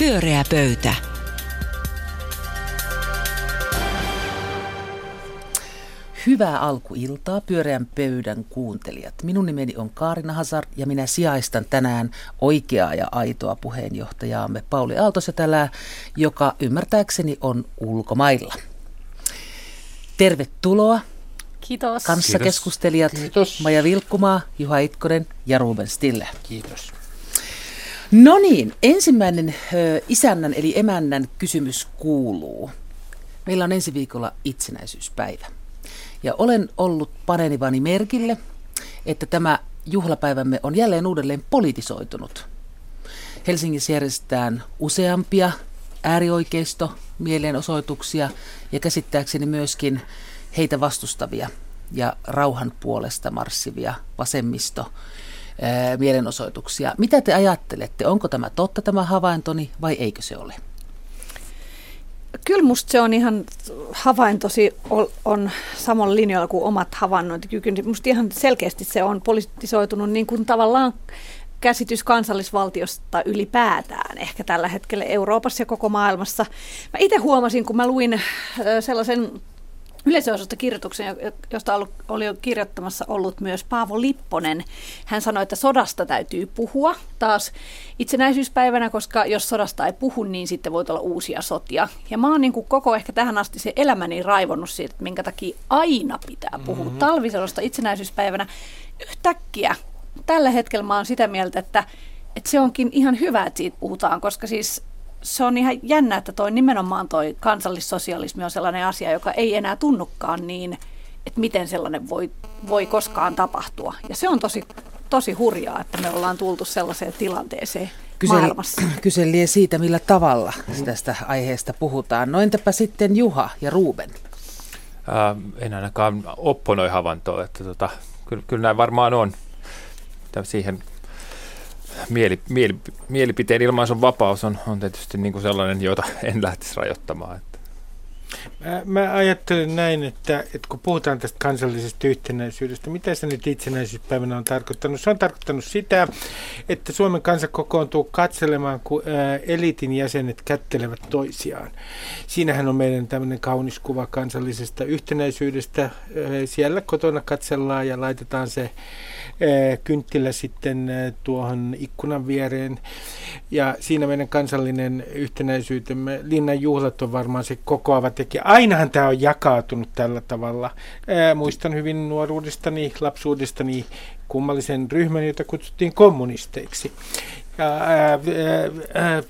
Pyöreä pöytä. Hyvää alkuiltaa pyöreän pöydän kuuntelijat. Minun nimeni on Kaarina Hazar ja minä sijaistan tänään oikeaa ja aitoa puheenjohtajaamme Pauli Aaltosetälää, joka ymmärtääkseni on ulkomailla. Tervetuloa Kiitos. kanssakeskustelijat Kiitos. Maja Vilkkumaa, Juha Itkonen ja Ruben Stille. Kiitos. No niin, ensimmäinen ö, isännän eli emännän kysymys kuuluu. Meillä on ensi viikolla itsenäisyyspäivä. Ja olen ollut panenivani merkille, että tämä juhlapäivämme on jälleen uudelleen politisoitunut. Helsingissä järjestetään useampia äärioikeisto mielenosoituksia ja käsittääkseni myöskin heitä vastustavia ja rauhan puolesta marssivia vasemmisto mielenosoituksia. Mitä te ajattelette? Onko tämä totta tämä havaintoni vai eikö se ole? Kyllä musta se on ihan havaintosi on, on linjalla kuin omat havainnointikykyni. Musta ihan selkeästi se on politisoitunut niin kuin tavallaan käsitys kansallisvaltiosta ylipäätään ehkä tällä hetkellä Euroopassa ja koko maailmassa. Mä itse huomasin, kun mä luin sellaisen yleisöosasta kirjoituksen, jo- josta oli jo kirjoittamassa ollut myös Paavo Lipponen. Hän sanoi, että sodasta täytyy puhua taas itsenäisyyspäivänä, koska jos sodasta ei puhu, niin sitten voi olla uusia sotia. Ja mä oon niin kuin koko ehkä tähän asti se elämäni raivonnut siitä, että minkä takia aina pitää puhua mm-hmm. talvisodasta itsenäisyyspäivänä. Yhtäkkiä tällä hetkellä mä oon sitä mieltä, että, että se onkin ihan hyvä, että siitä puhutaan, koska siis se on ihan jännä, että toi nimenomaan toi kansallissosialismi on sellainen asia, joka ei enää tunnukaan niin, että miten sellainen voi, voi koskaan tapahtua. Ja se on tosi, tosi hurjaa, että me ollaan tultu sellaiseen tilanteeseen maailmassa. kyse lie siitä, millä tavalla tästä aiheesta puhutaan. No entäpä sitten Juha ja Ruben? Ää, en ainakaan opponoi havaintoa, että tota, kyllä, kyllä näin varmaan on. Tää Siihen mieli, mieli, mielipiteen ilmaisun vapaus on, on tietysti niin kuin sellainen, jota en lähtisi rajoittamaan. Että. Mä, mä ajattelen näin, että, että kun puhutaan tästä kansallisesta yhtenäisyydestä, mitä se nyt itsenäisyyspäivänä on tarkoittanut? Se on tarkoittanut sitä, että Suomen kansa kokoontuu katselemaan, kun ää, eliitin jäsenet kättelevät toisiaan. Siinähän on meidän tämmöinen kaunis kuva kansallisesta yhtenäisyydestä. Ää, Siellä kotona katsellaan ja laitetaan se ää, kynttilä sitten ää, tuohon ikkunan viereen. Ja siinä meidän kansallinen yhtenäisyytemme, linnan juhlat on varmaan se kokoava tekijä. Ainahan tämä on jakautunut tällä tavalla. Ää, muistan hyvin nuoruudestani, lapsuudestani kummallisen ryhmän, jota kutsuttiin kommunisteiksi. Ja, ää, ää, ää,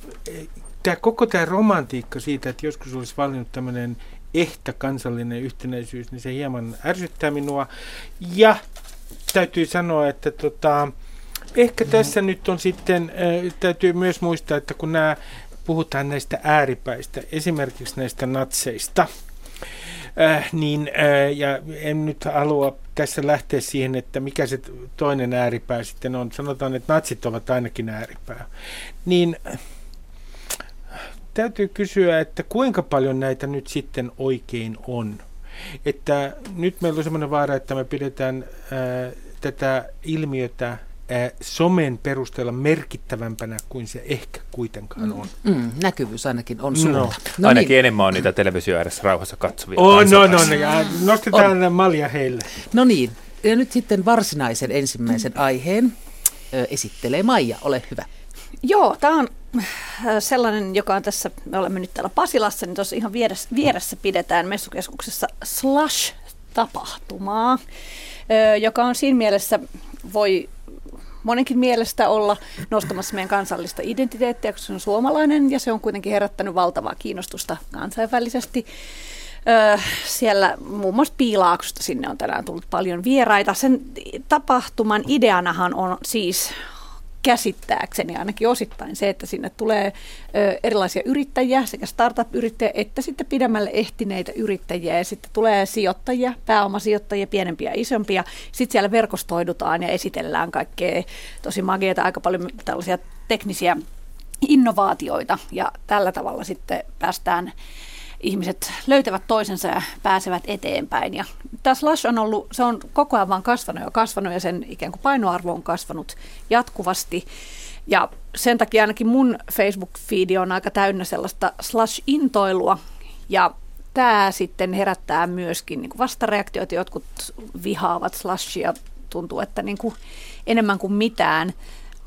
tämä koko tämä romantiikka siitä, että joskus olisi valinnut tämmöinen ehtä kansallinen yhtenäisyys, niin se hieman ärsyttää minua. Ja täytyy sanoa, että tota, ehkä tässä nyt on sitten, äh, täytyy myös muistaa, että kun nämä puhutaan näistä ääripäistä, esimerkiksi näistä natseista, äh, niin, äh, ja en nyt halua tässä lähteä siihen, että mikä se toinen ääripää sitten on. Sanotaan, että natsit ovat ainakin ääripää. Niin äh, täytyy kysyä, että kuinka paljon näitä nyt sitten oikein on. Että nyt meillä on sellainen vaara, että me pidetään ää, tätä ilmiötä ää, somen perusteella merkittävämpänä kuin se ehkä kuitenkaan on. Mm, näkyvyys ainakin on No. suurta. No Ainakin niin. enemmän on niitä televisio ääressä rauhassa katsovia. Oh, no, no, no, ja nostetaan on. malja heille. No niin, ja nyt sitten varsinaisen ensimmäisen aiheen ö, esittelee Maija. Ole hyvä. Joo, tämä on äh, sellainen, joka on tässä, me olemme nyt täällä Pasilassa, niin tuossa ihan vieressä, vieressä pidetään messukeskuksessa Slash-tapahtumaa, ö, joka on siinä mielessä, voi monenkin mielestä olla nostamassa meidän kansallista identiteettiä, koska se on suomalainen ja se on kuitenkin herättänyt valtavaa kiinnostusta kansainvälisesti. Siellä muun muassa Piilaaksosta sinne on tänään tullut paljon vieraita. Sen tapahtuman ideanahan on siis käsittääkseni ainakin osittain se, että sinne tulee erilaisia yrittäjiä, sekä startup-yrittäjiä että sitten pidemmälle ehtineitä yrittäjiä ja sitten tulee sijoittajia, pääomasijoittajia, pienempiä ja isompia. Sitten siellä verkostoidutaan ja esitellään kaikkea tosi magioita, aika paljon tällaisia teknisiä innovaatioita ja tällä tavalla sitten päästään ihmiset löytävät toisensa ja pääsevät eteenpäin. Ja tämä Slash on ollut, se on koko ajan vaan kasvanut ja kasvanut ja sen ikään kuin painoarvo on kasvanut jatkuvasti. Ja sen takia ainakin mun Facebook-fiidi on aika täynnä sellaista slash-intoilua. Ja tämä sitten herättää myöskin niin vastareaktioita. Jotkut vihaavat slashia, tuntuu, että niin kuin enemmän kuin mitään.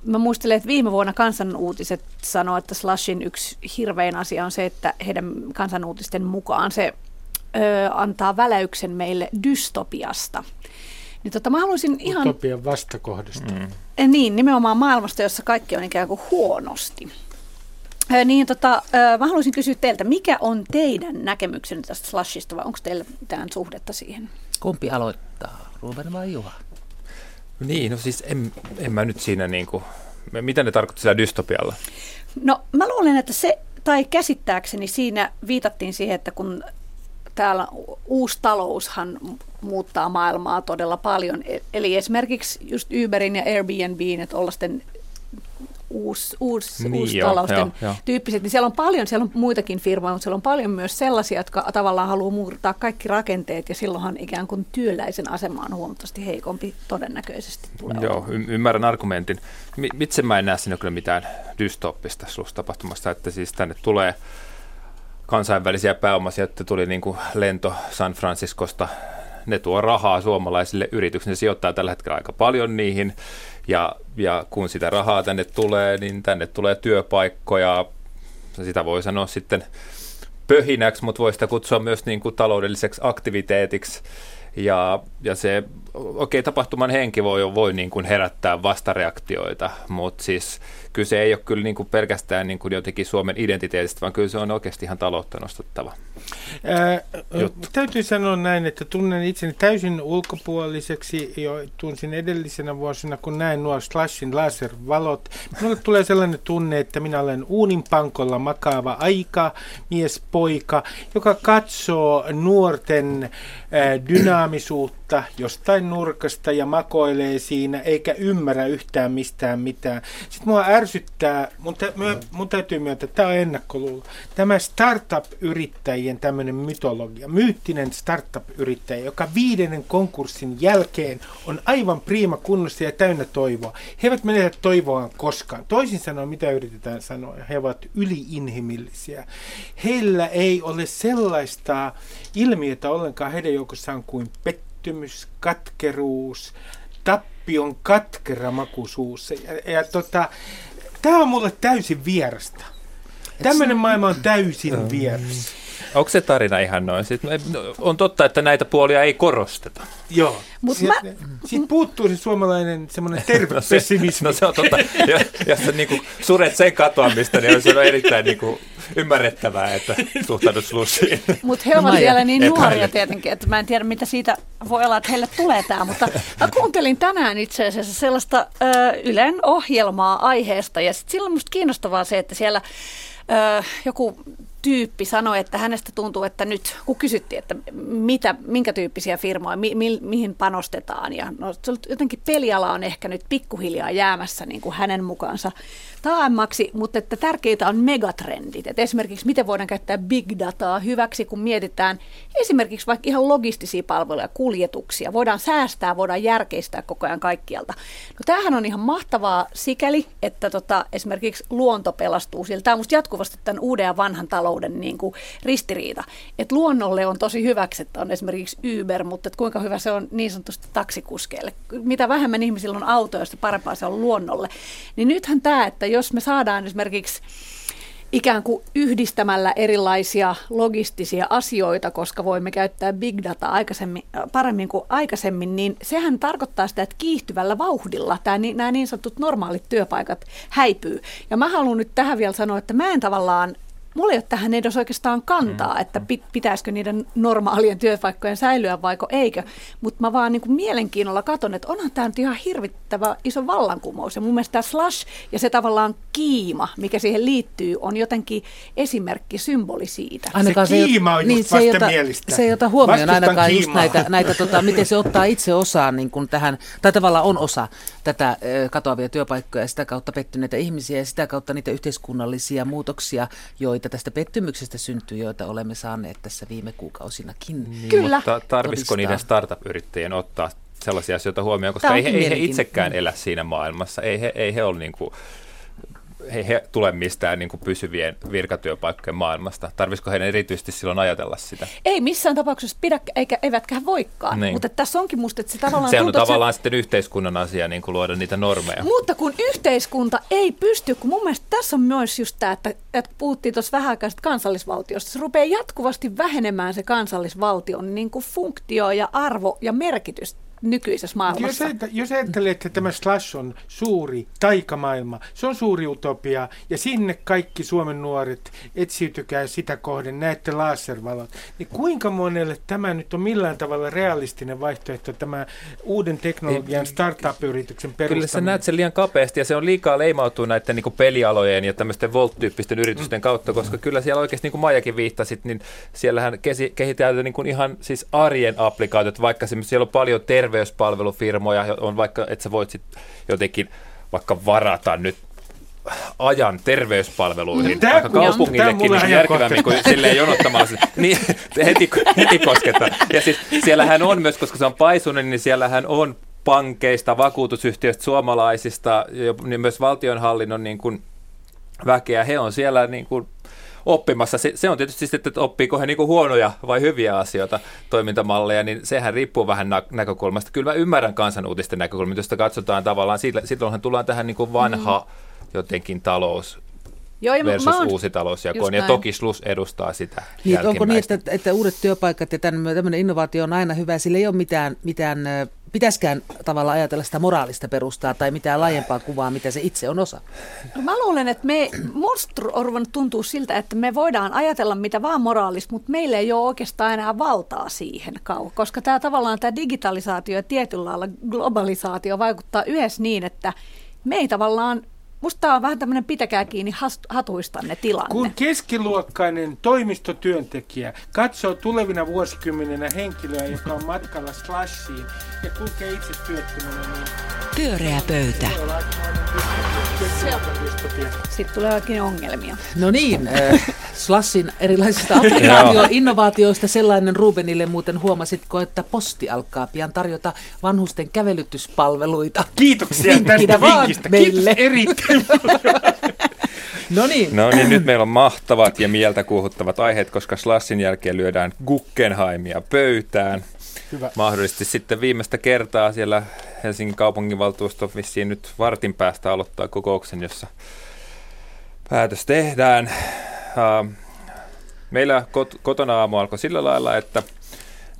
Mä muistelen, että viime vuonna kansanuutiset sanoi, että Slashin yksi hirvein asia on se, että heidän kansanuutisten mukaan se ö, antaa väläyksen meille dystopiasta. Niin tota, mä haluaisin ihan... Utopian vastakohdasta. Mm. Niin, nimenomaan maailmasta, jossa kaikki on ikään kuin huonosti. Ö, niin tota, ö, mä haluaisin kysyä teiltä, mikä on teidän näkemyksenne tästä slashista vai onko teillä mitään suhdetta siihen? Kumpi aloittaa, Ruben vai Juha? Niin, no siis en, en mä nyt siinä niin kuin, mitä ne tarkoittaa sillä dystopialla? No mä luulen, että se, tai käsittääkseni siinä viitattiin siihen, että kun täällä uusi taloushan muuttaa maailmaa todella paljon. E- eli esimerkiksi just Uberin ja Airbnbin, että olla uusi, uusi, Niin, uusi joo, joo, tyyppiset, niin siellä on paljon, siellä on muitakin firmoja, mutta siellä on paljon myös sellaisia, jotka tavallaan haluaa muurtaa kaikki rakenteet, ja silloinhan ikään kuin työläisen asema on huomattavasti heikompi todennäköisesti tulee Joo, y- ymmärrän argumentin. Mi- Itse mä en näe siinä kyllä mitään dystooppista tapahtumasta, että siis tänne tulee kansainvälisiä pääomasijoittajia, tuli niin kuin lento San Franciscosta, ne tuo rahaa suomalaisille yrityksille, ne sijoittaa tällä hetkellä aika paljon niihin, ja, ja kun sitä rahaa tänne tulee, niin tänne tulee työpaikkoja, sitä voi sanoa sitten pöhinäksi, mutta voi sitä kutsua myös niin kuin taloudelliseksi aktiviteetiksi. Ja, ja se, okei, okay, tapahtuman henki voi, voi niin kuin herättää vastareaktioita, mutta siis kyse ei ole kyllä niin kuin pelkästään niin kuin jotenkin Suomen identiteetistä, vaan kyllä se on oikeasti ihan taloutta nostettava. Ää, Juttu. täytyy sanoa näin, että tunnen itseni täysin ulkopuoliseksi jo tunsin edellisenä vuosina, kun näen nuo Slashin laservalot. Minulle tulee sellainen tunne, että minä olen uuninpankolla makaava aika, mies, poika, joka katsoo nuorten ää, dynaamisuutta jostain nurkasta ja makoilee siinä, eikä ymmärrä yhtään mistään mitään. Sitten mua ärsyttää, mun, tä, mun, mun täytyy myöntää, että tämä on ennakkoluulo. Tämä startup-yrittäjien tämmöinen mytologia, myyttinen startup-yrittäjä, joka viidennen konkurssin jälkeen on aivan priima kunnossa ja täynnä toivoa. He eivät menetä toivoaan koskaan. Toisin sanoen, mitä yritetään sanoa, he ovat yliinhimillisiä. Heillä ei ole sellaista ilmiötä ollenkaan heidän joukossaan kuin pettymys, katkeruus, tappion katkera makuisuus. Ja, ja tota, tämä on mulle täysin vierasta. Tämmöinen maailma on täysin vieras. Onko se tarina ihan noin? Sitten, on totta, että näitä puolia ei korosteta. Joo. Mut Siit- mä- Siitä puuttuu se suomalainen semmoinen terve No se, pessimismi. no se on totta. Ja, jos sä niinku suret sen katoamista, niin on se on erittäin niinku ymmärrettävää, että suhtaudut slussiin. Mutta he ovat vielä niin epäilen. nuoria tietenkin, että mä en tiedä mitä siitä voi olla, että heille tulee tämä. Mutta mä kuuntelin tänään itse asiassa sellaista ö, Ylen ohjelmaa aiheesta ja sit silloin musta kiinnostavaa se, että siellä ö, joku tyyppi sanoi, että hänestä tuntuu, että nyt, kun kysyttiin, että mitä, minkä tyyppisiä firmoja, mi, mi, mihin panostetaan, ja no, se jotenkin peliala on ehkä nyt pikkuhiljaa jäämässä niin kuin hänen mukaansa taaemmaksi, mutta että tärkeitä on megatrendit, että esimerkiksi miten voidaan käyttää big dataa hyväksi, kun mietitään esimerkiksi vaikka ihan logistisia palveluja, kuljetuksia, voidaan säästää, voidaan järkeistää koko ajan kaikkialta. No tämähän on ihan mahtavaa sikäli, että tota, esimerkiksi luonto pelastuu sieltä. Tämä on musta jatkuvasti tämän uuden ja vanhan talouden niin kuin ristiriita. Että luonnolle on tosi hyväksi, että on esimerkiksi Uber, mutta että kuinka hyvä se on niin sanotusti taksikuskeille. Mitä vähemmän ihmisillä on autoja, sitä parempaa se on luonnolle. Niin nythän tämä, että jos me saadaan esimerkiksi ikään kuin yhdistämällä erilaisia logistisia asioita, koska voimme käyttää big dataa aikaisemmin, äh, paremmin kuin aikaisemmin, niin sehän tarkoittaa sitä, että kiihtyvällä vauhdilla tämä, nämä niin sanotut normaalit työpaikat häipyy. Ja mä haluan nyt tähän vielä sanoa, että mä en tavallaan Mulla ei ole tähän edes oikeastaan kantaa, mm. että pit, pitäisikö niiden normaalien työpaikkojen säilyä vaiko eikö. Mutta mä vaan niin kuin mielenkiinnolla katson, että onhan tämä nyt ihan hirvittävä iso vallankumous. Ja mun mielestä tämä slash ja se tavallaan kiima, mikä siihen liittyy, on jotenkin esimerkki, symboli siitä. Se kiima on just se ei ota, vastenmielistä. se ei ota huomioon Vastustan ainakaan just kiimaa. näitä, näitä tota, miten se ottaa itse osaan niin kuin tähän, tai tavallaan on osa tätä katoavia työpaikkoja ja sitä kautta pettyneitä ihmisiä ja sitä kautta niitä yhteiskunnallisia muutoksia, joita tästä pettymyksestä syntyy, joita olemme saaneet tässä viime kuukausinakin. Niin, Kyllä. Mutta Todistaa. niiden startup-yrittäjien ottaa sellaisia asioita huomioon, koska ei, he- ei he itsekään Mm. elä siinä maailmassa. Ei he, ei he ole niin kuin he, he tule mistään niin kuin pysyvien virkatyöpaikkojen maailmasta. Tarvisiko heidän erityisesti silloin ajatella sitä? Ei missään tapauksessa pidä, eikä, eivätkä voikaan. Niin. Mutta tässä onkin musta, että se tavallaan... Se on tuntuu, tavallaan se... sitten yhteiskunnan asia niin kuin luoda niitä normeja. Mutta kun yhteiskunta ei pysty, kun mun mielestä tässä on myös just tämä, että, että puhuttiin tuossa vähän aikaa kansallisvaltiosta, se rupeaa jatkuvasti vähenemään se kansallisvaltion niin kuin funktio ja arvo ja merkitys nykyisessä maailmassa. Jos, jos ajattelee, että tämä Slash on suuri taikamaailma, se on suuri utopia, ja sinne kaikki Suomen nuoret etsiytykää sitä kohden, näette laservalot, niin kuinka monelle tämä nyt on millään tavalla realistinen vaihtoehto, tämä uuden teknologian startup-yrityksen perustaminen? Kyllä sä näet sen liian kapeasti, ja se on liikaa leimautua näiden niin pelialojen ja tämmöisten Volt-tyyppisten yritysten kautta, koska kyllä siellä oikeasti, niin kuin Maijakin viittasit, niin siellähän kehitetään niin ihan siis arjen applikaatiot, vaikka siellä on paljon ter- terveyspalvelufirmoja, on vaikka, että sä voit sit jotenkin vaikka varata nyt ajan terveyspalveluihin, Tää, vaikka kaupungillekin niin järkevämmin kuin silleen jonottamalla. Niin, heti, heti kosketaan. Ja siis siellähän on myös, koska se on paisunut, niin siellähän on pankeista, vakuutusyhtiöistä, suomalaisista, niin myös valtionhallinnon niin kuin väkeä. He on siellä niin kuin oppimassa. Se, se on tietysti sitten, että oppiiko he niin huonoja vai hyviä asioita, toimintamalleja, niin sehän riippuu vähän nä- näkökulmasta. Kyllä mä ymmärrän kansanuutisten näkökulmasta, josta katsotaan tavallaan, silloinhan tullaan tähän niin kuin vanha mm. jotenkin talous Joo, ja versus oon, uusi talousjako. Ja toki SLUS edustaa sitä niin, Onko niin, että, että uudet työpaikat ja tämmöinen innovaatio on aina hyvä, sillä ei ole mitään, mitään pitäisikään tavalla ajatella sitä moraalista perustaa tai mitään laajempaa kuvaa, mitä se itse on osa? No mä luulen, että me, musta tuntuu siltä, että me voidaan ajatella mitä vaan moraalista, mutta meillä ei ole oikeastaan enää valtaa siihen kauan, koska tämä tavallaan tämä digitalisaatio ja tietyllä lailla globalisaatio vaikuttaa yhdessä niin, että me ei tavallaan Musta tämä on vähän tämmöinen pitäkää kiinni hatuistanne tilanne. Kun keskiluokkainen toimistotyöntekijä katsoo tulevina vuosikymmeninä henkilöä, joka on matkalla slashiin ja kulkee itse työttömänä, niin... Pyöreä pöytä. Sitten tulee oikein ongelmia. No niin, äh, Slassin erilaisista applikaatio-innovaatioista sellainen Rubenille muuten huomasitko, että posti alkaa pian tarjota vanhusten kävelytyspalveluita. Kiitoksia tästä vinkistä. Meille. Kiitos erittäin No niin. No niin, nyt meillä on mahtavat ja mieltä kuuhuttavat aiheet, koska Slassin jälkeen lyödään Guggenheimia pöytään. Hyvä. Mahdollisesti sitten viimeistä kertaa siellä Helsingin kaupunginvaltuusto vissiin nyt vartin päästä aloittaa kokouksen, jossa päätös tehdään. Meillä kotona aamu alkoi sillä lailla, että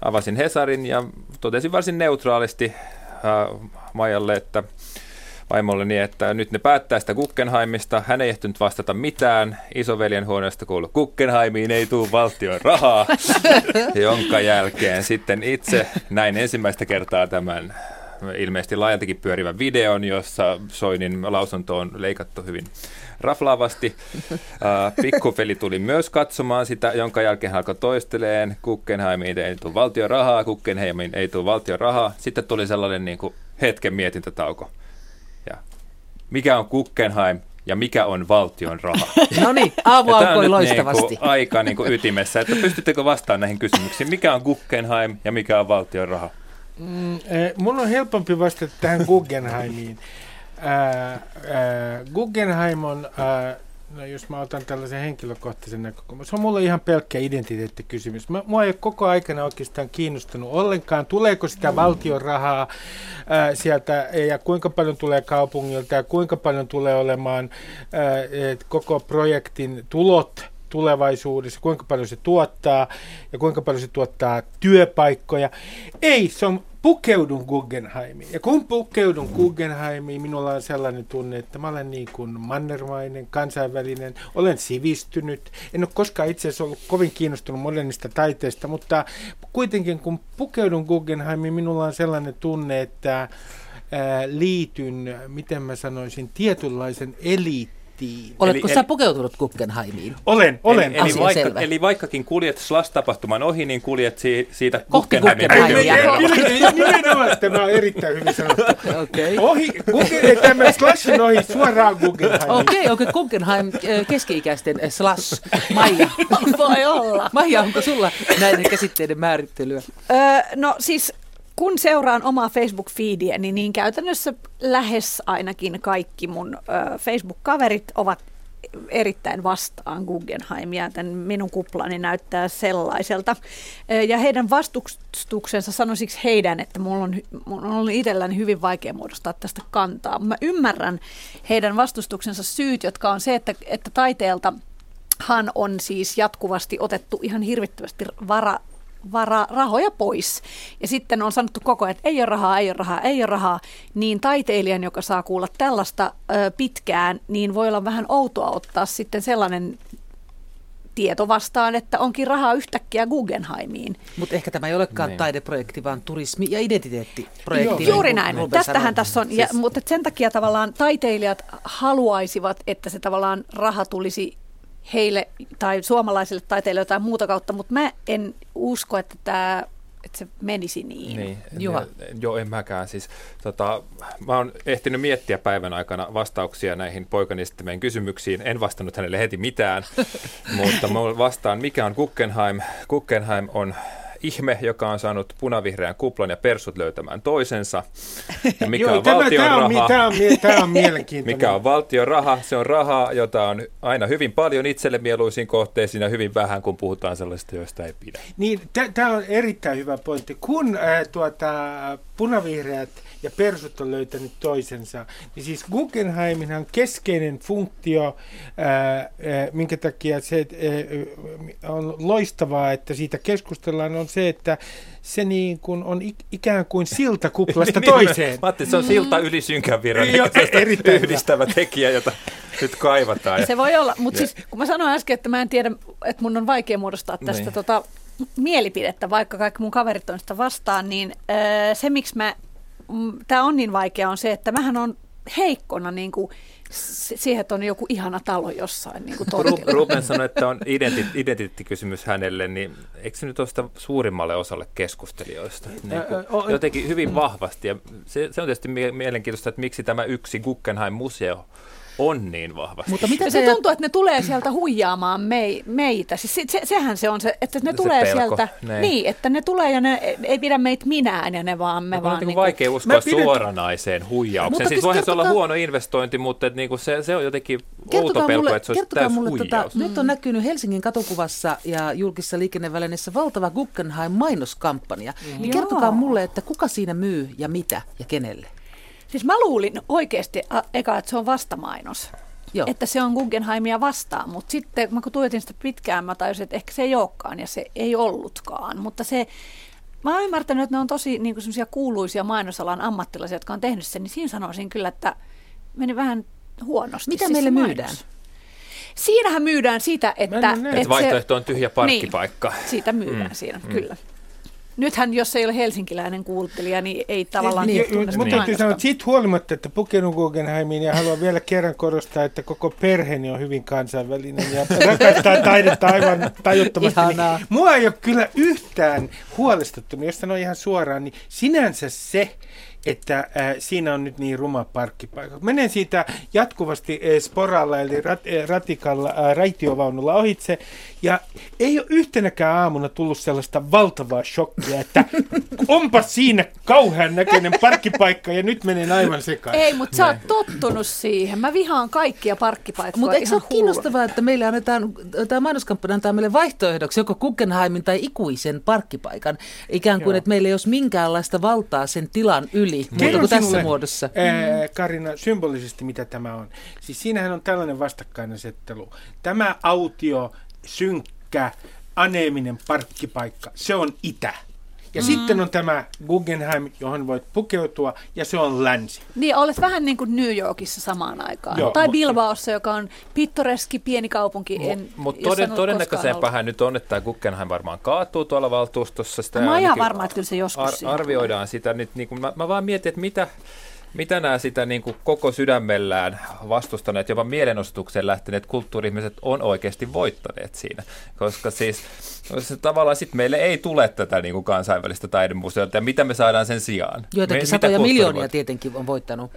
avasin Hesarin ja totesin varsin neutraalisti Maijalle, että niin, että nyt ne päättää sitä Guggenheimista. Hän ei ehtinyt vastata mitään. Isoveljen huoneesta kuului, Guggenheimiin ei tule valtion rahaa, jonka jälkeen sitten itse näin ensimmäistä kertaa tämän ilmeisesti laajaltakin pyörivän videon, jossa Soinin lausunto on leikattu hyvin raflaavasti. Pikkufeli tuli myös katsomaan sitä, jonka jälkeen hän alkoi toisteleen, Guggenheimiin ei tule valtion rahaa, Guggenheimiin ei tule valtion rahaa. Sitten tuli sellainen niin kuin hetken mietintätauko mikä on Guggenheim ja mikä on valtion raha. no niin, aamu alkoi niinku loistavasti. Niin kuin aika niin kuin ytimessä, että pystyttekö vastaamaan näihin kysymyksiin. Mikä on Guggenheim ja mikä on valtion raha? Mm, äh, mun on helpompi vastata tähän Guggenheimiin. Äh, äh, Guggenheim on äh, No jos mä otan tällaisen henkilökohtaisen näkökulman, se on mulle ihan pelkkä identiteettikysymys. Mä, mua ei koko aikana oikeastaan kiinnostunut ollenkaan, tuleeko sitä valtion rahaa ää, sieltä ja kuinka paljon tulee kaupungilta ja kuinka paljon tulee olemaan ää, koko projektin tulot tulevaisuudessa, kuinka paljon se tuottaa ja kuinka paljon se tuottaa työpaikkoja. Ei, se on pukeudun Guggenheimiin. Ja kun pukeudun Guggenheimiin, minulla on sellainen tunne, että mä olen niin kuin mannermainen, kansainvälinen, olen sivistynyt. En ole koskaan itse asiassa ollut kovin kiinnostunut modernista taiteesta, mutta kuitenkin kun pukeudun Guggenheimiin, minulla on sellainen tunne, että liityn, miten mä sanoisin, tietynlaisen eliittiin nettiin. Oletko eli, sä pukeutunut Guggenheimiin? Olen, olen. Eli, eli, vaikka, eli vaikkakin kuljet Slash-tapahtuman ohi, niin kuljet si, siitä Kohti Guggenheimia. Nimenomaan, tämä on erittäin hyvin sanottu. Okay. Ohi, tämä Slashin ohi suoraan Guggenheimiin. Okei, okay, okay, Guggenheim, keski-ikäisten Slash, Maija. Voi olla. Maija, onko sulla näiden käsitteiden määrittelyä? Öö, no siis kun seuraan omaa Facebook-feediäni, niin käytännössä lähes ainakin kaikki mun Facebook-kaverit ovat erittäin vastaan Guggenheimia. Tämän minun kuplani näyttää sellaiselta. Ja heidän vastustuksensa, sanoisiko heidän, että mulla on, mulla on itselläni hyvin vaikea muodostaa tästä kantaa. Mä ymmärrän heidän vastustuksensa syyt, jotka on se, että, että taiteelta hän on siis jatkuvasti otettu ihan hirvittävästi vara, vara, rahoja pois. Ja sitten on sanottu koko ajan, että ei ole rahaa, ei ole rahaa, ei ole rahaa. Niin taiteilijan, joka saa kuulla tällaista ö, pitkään, niin voi olla vähän outoa ottaa sitten sellainen tieto vastaan, että onkin rahaa yhtäkkiä Guggenheimiin. Mutta ehkä tämä ei olekaan niin. taideprojekti, vaan turismi- ja identiteettiprojekti. Joo. Juuri näin. Tästähän tässä on. Ja, siis... Mutta sen takia tavallaan taiteilijat haluaisivat, että se tavallaan raha tulisi heille tai suomalaisille taiteilijoille jotain muuta kautta, mutta mä en usko, että tämä että se menisi niin. niin Juha. Joo, en mäkään. Siis, tota, mä oon ehtinyt miettiä päivän aikana vastauksia näihin poikani kysymyksiin. En vastannut hänelle heti mitään, mutta mä vastaan, mikä on Guggenheim. Guggenheim on ihme, joka on saanut punavihreän kuplan ja persut löytämään toisensa. Ja mikä Joo, on tämä, valtion tämä on, raha? Tämä on, tämä on mielenkiintoinen. Mikä on valtion raha? Se on rahaa, jota on aina hyvin paljon itselle mieluisiin kohteisiin ja hyvin vähän, kun puhutaan sellaisista, joista ei pidä. Niin, tämä on erittäin hyvä pointti. Kun äh, tuota, punavihreät ja persut on löytänyt toisensa. Niin siis Guggenheimin keskeinen funktio, ää, ää, minkä takia se ää, on loistavaa, että siitä keskustellaan, on se, että se niin kuin on ikään kuin silta kuplasta niin, toiseen. Matti, se on silta yli synkän virran, yhdistävä tekijä, jota nyt kaivataan. Se voi olla, mutta siis kun mä sanoin äsken, että mä en tiedä, että mun on vaikea muodostaa tästä niin. tota, mielipidettä, vaikka kaikki mun kaverit on sitä vastaan, niin öö, se miksi mä tämä on niin vaikea, on se, että mähän on heikkona niin kuin, siihen, että on joku ihana talo jossain niin kuin Ruben sanoi, että on identi- identiteettikysymys hänelle, niin eikö se nyt ole sitä suurimmalle osalle keskustelijoista? Niin kuin, jotenkin hyvin vahvasti. Ja se, se on tietysti mielenkiintoista, että miksi tämä yksi Guggenheim-museo on niin vahvasti. Mutta mitä se, se tuntuu, että ne tulee sieltä huijaamaan mei, meitä. Siis se, se, sehän se on se, että ne se tulee pelko, sieltä, ne. niin, että ne tulee ja ne ei pidä meitä minään ja ne vaan me no, vaan. On niin kuin vaikea uskoa pidän... suoranaiseen huijaukseen. Mutta siis voihan se olla huono investointi, mutta että niin kuin se, se on jotenkin outo pelko, mulle, että se olisi täys mulle tota, Nyt on näkynyt Helsingin katukuvassa ja julkisessa liikennevälineessä valtava Guggenheim-mainoskampanja. Mm. Niin kertokaa mulle, että kuka siinä myy ja mitä ja kenelle? Siis mä luulin oikeasti eka, että se on vastamainos. Joo. Että se on Guggenheimia vastaan, mutta sitten mä kun tuijotin sitä pitkään, mä tajusin, että ehkä se ei olekaan ja se ei ollutkaan. Mutta se, mä oon ymmärtänyt, että ne on tosi niin kuin kuuluisia mainosalan ammattilaisia, jotka on tehnyt sen, niin siinä sanoisin kyllä, että meni vähän huonosti. Mitä siis meille myydään? Siinähän myydään sitä, että... että vaihtoehto on tyhjä parkkipaikka. Niin, siitä myydään mm. siinä, mm. kyllä. Nythän, jos ei ole helsinkiläinen kuuntelija, niin ei tavallaan niin, tunne Mutta täytyy sanoa, että siitä huolimatta, että pukenut Guggenheimiin ja haluan vielä kerran korostaa, että koko perheeni on hyvin kansainvälinen ja rakastaa taidetta aivan tajuttomasti. Niin, mua ei ole kyllä yhtään huolestuttunut, jos sanoo ihan suoraan, niin sinänsä se, että äh, siinä on nyt niin ruma parkkipaikka. Menen siitä jatkuvasti äh, sporalla eli rat, äh, ratikalla, äh, raitiovaunulla ohitse ja ei ole yhtenäkään aamuna tullut sellaista valtavaa shokkia, että onpa siinä kauhean näköinen parkkipaikka ja nyt menen aivan sekaisin. Ei, mutta sä oot tottunut siihen. Mä vihaan kaikkia parkkipaikkoja Mutta eikö se ole kiinnostavaa, että meille annetaan, tämä mainoskampanja antaa meille vaihtoehdoksi joko Guggenheimin tai ikuisen parkkipaikan. Ikään kuin, Joo. että meillä ei olisi minkäänlaista valtaa sen tilan yli, mutta kuin tässä sinulle, muodossa. Ää, Karina, symbolisesti mitä tämä on? Siis siinähän on tällainen vastakkainasettelu. Tämä autio synkkä, aneeminen parkkipaikka, se on itä. Ja mm. sitten on tämä Guggenheim, johon voit pukeutua, ja se on länsi. Niin, olet vähän niin kuin New Yorkissa samaan aikaan. Joo, tai mutta, Bilbaossa, joka on pittoreski pieni kaupunki. Mutta mut toden, todennäköisempäähän nyt on, että Guggenheim varmaan kaatuu tuolla valtuustossa. Sitä mä oon ihan varma, että kyllä se joskus ar- Arvioidaan sitä nyt. Niin kuin, mä, mä vaan mietin, että mitä mitä nämä sitä niin kuin koko sydämellään vastustaneet, jopa mielenosoitukseen lähteneet kulttuuri-ihmiset on oikeasti voittaneet siinä? Koska siis tavallaan sitten meille ei tule tätä niin kuin kansainvälistä taidemuseota, ja mitä me saadaan sen sijaan? Joitakin me, satoja miljoonia voit... tietenkin on voittanut.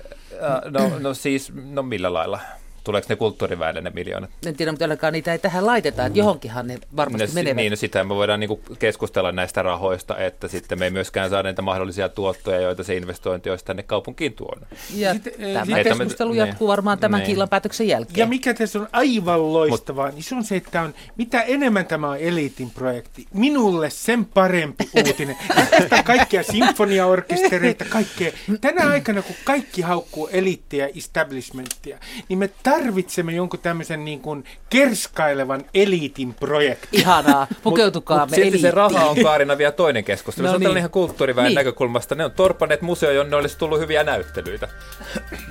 No, no siis, no millä lailla? Tuleeko ne kulttuuriväelle ne miljoonat? En tiedä, mutta ainakaan niitä ei tähän laiteta, että johonkinhan ne varmasti no, menevät. Niin, no sitä me voidaan niin keskustella näistä rahoista, että sitten me ei myöskään saada niitä mahdollisia tuottoja, joita se investointi olisi tänne kaupunkiin tuonut. Ja Sitten, eh, tämä sitten- keskustelu niin. jatkuu varmaan tämänkin Niin. illan päätöksen jälkeen. Ja mikä tässä on aivan loistavaa, niin se on se, että on, mitä enemmän tämä on eliitin projekti, minulle sen parempi uutinen. Tästä kaikkia sinfoniaorkestereita, kaikkea. Tänä aikana, kun kaikki haukkuu eliittiä ja establishmenttia, niin me tarvitsemme jonkun tämmöisen niin kuin kerskailevan eliitin projektin. Ihanaa, pukeutukaamme Mutta silti se eliittiin. raha on Kaarina vielä toinen keskustelu. No se on niin. ihan kulttuuriväen Niin. näkökulmasta. Ne on torpanneet museo, jonne olisi tullut hyviä näyttelyitä.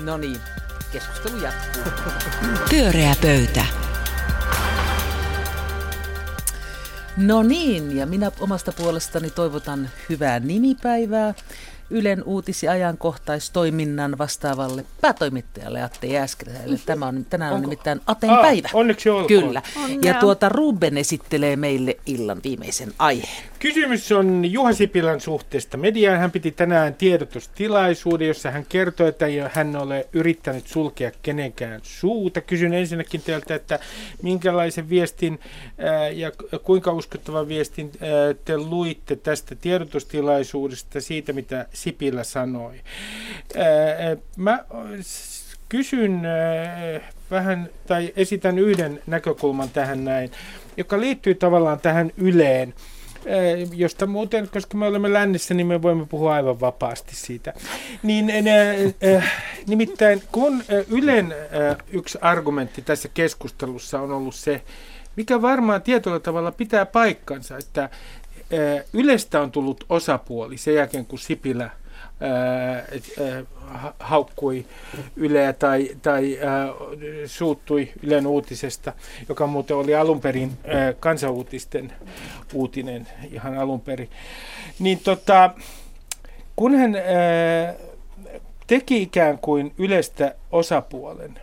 No niin, keskustelu jatkuu. Pyöreä pöytä. No niin, ja minä omasta puolestani toivotan hyvää nimipäivää Ylen uutis- ja ajankohtaistoiminnan vastaavalle päätoimittajalle Atte Jääskeläiselle. Tämä on, tänään on nimittäin Aten Ah, päivä. onneksi olkoon. Kyllä. Onnea. Ja tuota Ruben esittelee meille illan viimeisen aiheen. Kysymys on Juha Sipilän suhteesta mediaan. Hän piti tänään tiedotustilaisuuden, jossa hän kertoi, että hän ole yrittänyt sulkea kenenkään suuta. Kysyn ensinnäkin teiltä, että minkälaisen viestin ää, ja kuinka uskottavan viestin ää, te luitte tästä tiedotustilaisuudesta, siitä mitä Sipilä sanoi. Ää, Mä kysyn vähän, tai esitän yhden näkökulman tähän näin, joka liittyy tavallaan tähän Yleen, josta muuten, koska me olemme lännessä, niin me voimme puhua aivan vapaasti siitä. Niin, eh, eh, nimittäin kun eh, Ylen eh, yksi argumentti tässä keskustelussa on ollut se, mikä varmaan tietyllä tavalla pitää paikkansa, että eh, Ylestä on tullut osapuoli sen jälkeen, kun Sipilä ää, haukkui Yleä tai, tai ää, suuttui Ylen uutisesta, joka muuten oli alun perin ää, kansanuutisten uutinen ihan alun perin. Niin tota, kun hän ää, teki ikään kuin Ylestä osapuolen,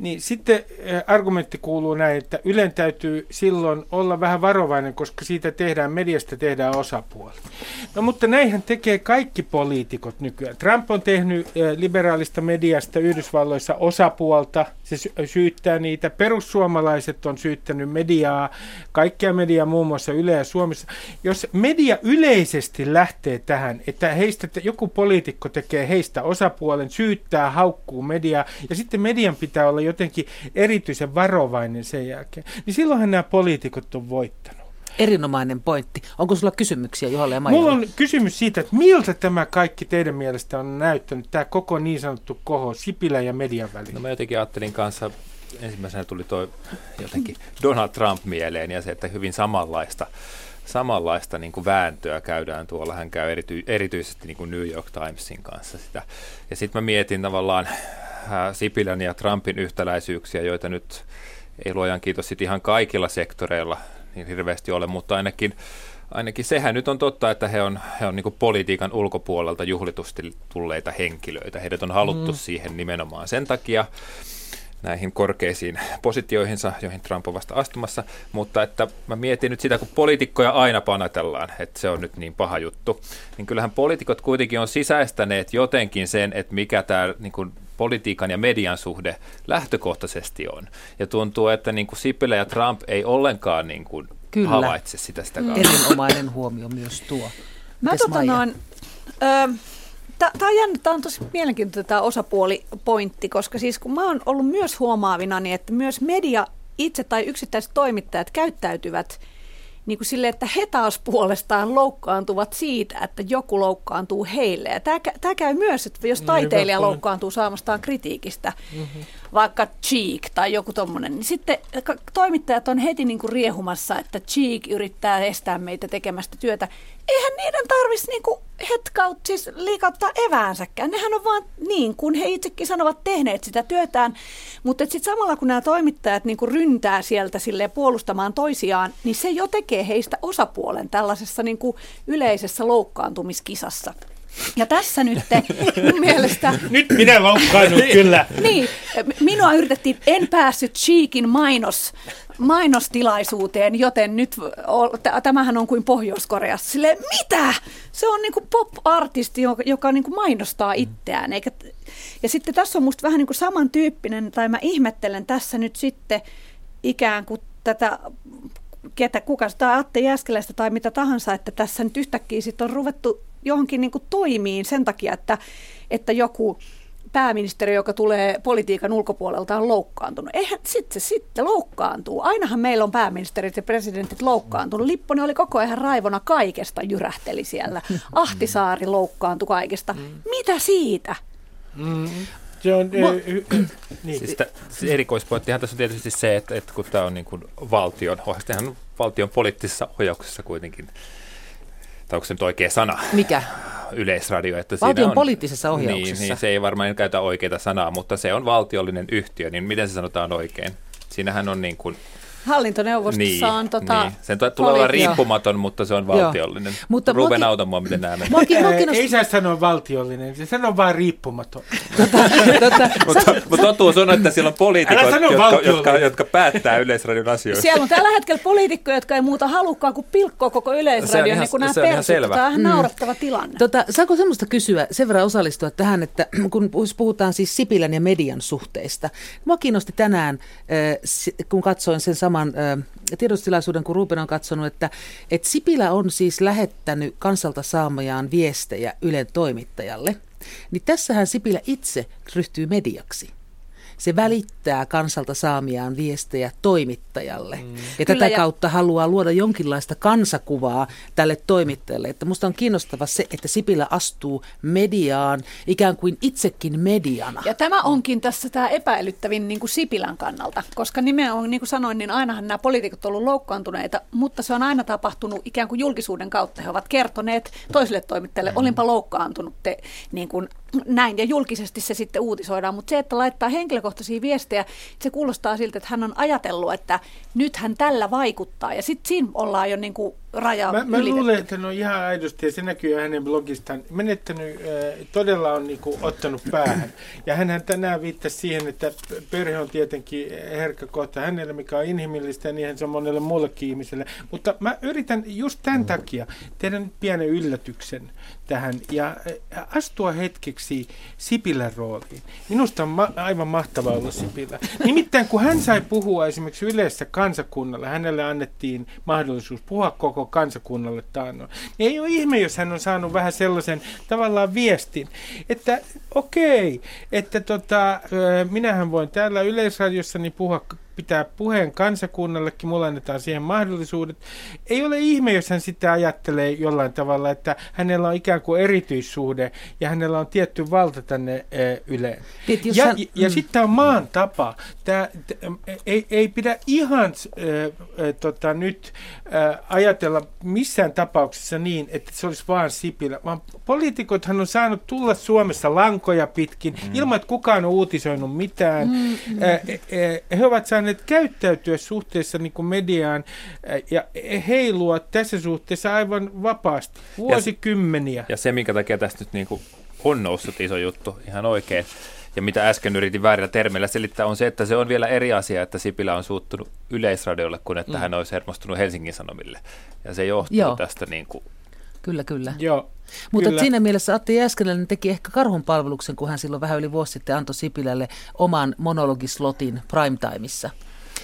niin sitten eh, argumentti kuuluu näin, että Ylen täytyy silloin olla vähän varovainen, koska siitä tehdään, mediasta tehdään osapuoli. No mutta näinhän tekee kaikki poliitikot nykyään. Trump on tehnyt eh, liberaalista mediasta Yhdysvalloissa osapuolta, se sy- syyttää niitä. Perussuomalaiset on syyttänyt mediaa, kaikkia mediaa, muun muassa Yle ja Suomessa. Jos media yleisesti lähtee tähän, että heistä joku poliitikko tekee heistä osapuolen, syyttää, haukkuu mediaa, ja sitten median pitää olla jotenkin erityisen varovainen sen jälkeen, niin silloinhan nämä poliitikot on voittanut. Erinomainen pointti. Onko sulla kysymyksiä Juhalle ja Mulla Maijalle? on kysymys siitä, että miltä tämä kaikki teidän mielestä on näyttänyt, tämä koko niin sanottu koho Sipilä ja median välillä? No mä jotenkin ajattelin kanssa, ensimmäisenä tuli toi jotenkin Donald Trump mieleen ja se, että hyvin samanlaista, samanlaista niin kuin vääntöä käydään tuolla. Hän käy erity, erityisesti niin kuin New York Timesin kanssa sitä. Ja sitten mä mietin tavallaan Sipilän ja Trumpin yhtäläisyyksiä, joita nyt ei luojan kiitos sit ihan kaikilla sektoreilla niin hirveästi ole, mutta ainakin Ainakin sehän nyt on totta, että he on, he on niin politiikan ulkopuolelta juhlitusti tulleita henkilöitä. Heidät on haluttu mm. siihen nimenomaan sen takia näihin korkeisiin positioihinsa, joihin Trump on vasta astumassa, mutta että mä mietin nyt sitä, kun poliitikkoja aina panatellaan, että se on nyt niin paha juttu, niin kyllähän poliitikot kuitenkin on sisäistäneet jotenkin sen, että mikä tämä niin politiikan ja median suhde lähtökohtaisesti on. Ja tuntuu, että niin kuin Sipilä ja Trump ei ollenkaan niin kuin Kyllä. havaitse sitä sitä kautta. Erinomainen huomio myös tuo. Mä tota noin, ö, Tämä on jännä, tämä on tosi mielenkiintoinen tämä osapuolipointti, koska siis kun mä oon ollut myös huomaavina, niin että myös media itse tai yksittäiset toimittajat käyttäytyvät niin kuin sille, että he taas puolestaan loukkaantuvat siitä, että joku loukkaantuu heille. Ja tämä, tämä käy myös, että jos Niin, taiteilija loukkaantuu saamastaan kritiikistä, mm-hmm. Vaikka Cheek tai joku tommonen, niin sitten toimittajat on heti niin kuin riehumassa, että Cheek yrittää estää meitä tekemästä työtä. Eihän niiden tarvitsisi niin kuin hetkaut, siis liikauttaa eväänsäkään. Nehän on vaan niin, kun he itsekin sanovat tehneet sitä työtään. Mutta sitten samalla kun nämä toimittajat niin kuin ryntää sieltä silleen puolustamaan toisiaan, niin se jo tekee heistä osapuolen tällaisessa niin kuin yleisessä loukkaantumiskisassa. Ja tässä nyt mun mielestä... Nyt minä loukkaannut kyllä. niin, minua yritettiin, en päässyt Cheekin mainos, mainostilaisuuteen, joten nyt tämähän on kuin Pohjois-Koreassa. Silleen, mitä? Se on niin pop-artisti, joka, joka niin mainostaa itseään. Eikä, ja sitten tässä on musta vähän niin kuin samantyyppinen, tai mä ihmettelen tässä nyt sitten ikään kuin tätä ketä, kuka sitä Atte Jäskeläistä tai mitä tahansa, että tässä nyt yhtäkkiä sitten on ruvettu johonkin niin kuin toimiin sen takia, että, että joku pääministeri, joka tulee politiikan ulkopuolelta, on loukkaantunut. Eihän sitten se sitten loukkaantuu. Ainahan meillä on pääministerit ja presidentit loukkaantunut. Lipponen oli koko ajan raivona kaikesta, jyrähteli siellä. Ahtisaari loukkaantui kaikesta. Mitä siitä? Mm. Se on, niin. siis tä, siis erikoispointtihan tässä on tietysti se, että, että kun tämä on niin kuin valtion, on valtion poliittisessa ohjauksessa kuitenkin tai onko se nyt oikea sana? Mikä? Yleisradio. Että Valtion on, poliittisessa ohjauksessa. Niin, niin, se ei varmaan käytä oikeita sanaa, mutta se on valtiollinen yhtiö, niin miten se sanotaan oikein? Siinähän on niin kuin Hallintoneuvostossa niin, on tota, niin. Sen tulee olla riippumaton, mutta se on valtiollinen. Joo. Mutta Ruben, auta mua, miten näemme. Ei saa sanoa valtiollinen, se sanoo vain riippumaton. tota, tota, mutta, mutta totuus on, että siellä on poliitikot, jotka, jotka, jotka päättää Yleisradion asioista. Siellä on tällä hetkellä poliitikkoja, jotka ei muuta halukkaan kuin pilkkoa koko Yleisradion, niin kuin nämä persut. Tämä on ihan mm. naurattava tilanne. Tota, saako semmoista kysyä, sen verran osallistua tähän, että kun puhutaan siis Sipilän ja median suhteista. Mua kiinnosti tänään, kun katsoin sen saman tiedotustilaisuuden, kun Ruben on katsonut, että, että Sipilä on siis lähettänyt kansalta saamajaan viestejä Ylen toimittajalle. Niin tässähän Sipilä itse ryhtyy mediaksi se välittää kansalta saamiaan viestejä toimittajalle. Mm. Ja Kyllä, tätä kautta ja... haluaa luoda jonkinlaista kansakuvaa tälle toimittajalle. Että musta on kiinnostava se, että Sipilä astuu mediaan ikään kuin itsekin mediana. Ja tämä onkin tässä tämä epäilyttävin niin kuin Sipilän kannalta, koska nimenomaan, niin kuin sanoin, niin ainahan nämä poliitikot ovat olleet loukkaantuneita, mutta se on aina tapahtunut ikään kuin julkisuuden kautta. He ovat kertoneet toisille toimittajille, olinpa loukkaantunut te, niin kuin näin, ja julkisesti se sitten uutisoidaan, mutta se, että laittaa henkilökohtaisia viestejä, se kuulostaa siltä, että hän on ajatellut, että nyt hän tällä vaikuttaa, ja sitten siinä ollaan jo niin kuin raja Mä, mä luulen, että hän on ihan aidosti, ja se näkyy hänen blogistaan, menettänyt, äh, todella on niin kuin, ottanut päähän. Ja hän tänään viittasi siihen, että perhe on tietenkin herkkä kohta hänelle, mikä on inhimillistä, ja niinhän se on monelle muullekin ihmiselle. Mutta mä yritän just tämän takia tehdä nyt pienen yllätyksen tähän, ja äh, astua hetkeksi Sipilän rooliin. Minusta on ma- aivan mahtavaa olla Sipilä. Nimittäin kun hän sai puhua esimerkiksi yleensä kansakunnalle, hänelle annettiin mahdollisuus puhua koko koko kansakunnalle taannoin. Niin ei ole ihme, jos hän on saanut vähän sellaisen tavallaan viestin, että okei, okay, että tota, minähän voin täällä Yleisradiossani puhua pitää puheen kansakunnallekin, mulla annetaan siihen mahdollisuudet. Ei ole ihme, jos hän sitten ajattelee jollain tavalla, että hänellä on ikään kuin erityissuhde ja hänellä on tietty valta tänne äh, Yleen. Ja, hän, ja mm. sitten on maan tapa. Tää, t, ei, ei pidä ihan äh, äh, tota, nyt äh, ajatella missään tapauksessa niin, että se olisi vaan Sipilä, vaan poliitikothan on saanut tulla Suomessa lankoja pitkin mm. ilman, että kukaan on uutisoinut mitään. Mm. Äh, äh, he ovat saaneet saaneet käyttäytyä suhteessa niin kuin mediaan ja heilua tässä suhteessa aivan vapaasti, vuosikymmeniä. Ja, ja se, minkä takia tästä nyt niin kuin on noussut iso juttu, ihan oikein, ja mitä äsken yritin väärillä termeillä selittää, on se, että se on vielä eri asia, että Sipilä on suuttunut yleisradiolle, kuin että mm. hän olisi hermostunut Helsingin Sanomille. Ja se johtuu Joo. tästä niin kuin Kyllä, kyllä. Joo, Mutta kyllä. siinä mielessä Atte Jääskeläinen teki ehkä karhun palveluksen, kun hän silloin vähän yli vuosi sitten antoi Sipilälle oman monologislotin primetimeissa.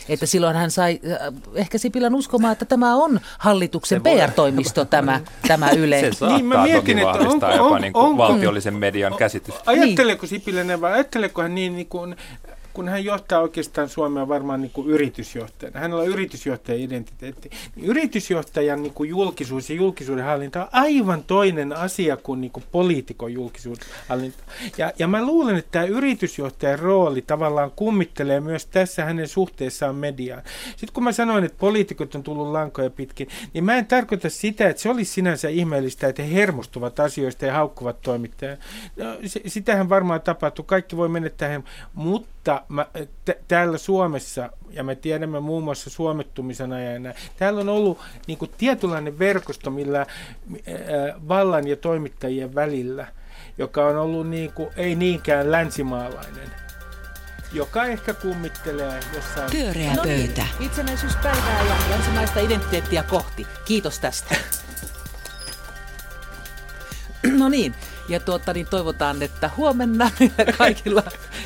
Että silloin hän sai äh, ehkä Sipilän uskomaan, että tämä on hallituksen PR-toimisto, tämä, tämä Yle. Se saattaa niin, mä mietin, toki vahvistaa että on, jopa on, niin kuin on, valtiollisen median käsitys. Ajatteleeko Sipilän vai ajatteleeko hän niin, niin kuin kun hän johtaa oikeastaan Suomea varmaan niin kuin yritysjohtajana, hänellä on yritysjohtajan identiteetti, niin yritysjohtajan niin kuin julkisuus ja julkisuuden hallinta on aivan toinen asia kuin, niin kuin poliitikon julkisuuden hallinta. Ja, ja mä luulen, että tämä yritysjohtajan rooli tavallaan kummittelee myös tässä hänen suhteessaan mediaan. Sitten kun mä sanoin, että poliitikot on tullut lankoja pitkin, niin mä en tarkoita sitä, että se olisi sinänsä ihmeellistä, että he hermostuvat asioista ja haukkuvat toimittajia. No, sitähän varmaan tapahtuu, kaikki voi menettää, mutta mä, t- täällä Suomessa, ja me tiedämme muun muassa suomettumisen ajana, täällä on ollut niin kuin, tietynlainen verkosto, millä ää, vallan ja toimittajien välillä, joka on ollut niin kuin, ei niinkään länsimaalainen, joka ehkä kummittelee jossain... Pyöreä No niin, pöytä. itsenäisyyspäivää ja länsimaista identiteettiä kohti. Kiitos tästä. No niin, ja tuota, niin toivotaan, että huomenna kaikilla,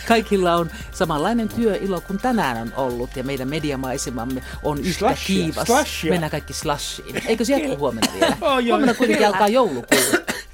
kaikilla on samanlainen työilo kuin tänään on ollut. Ja meidän mediamaisemamme on yhtä Slashia, kiivas. slashia. Mennään kaikki slashiin. Eikö se jatku huomenna vielä? Oh, joo. huomenna kuitenkin alkaa joulukuu.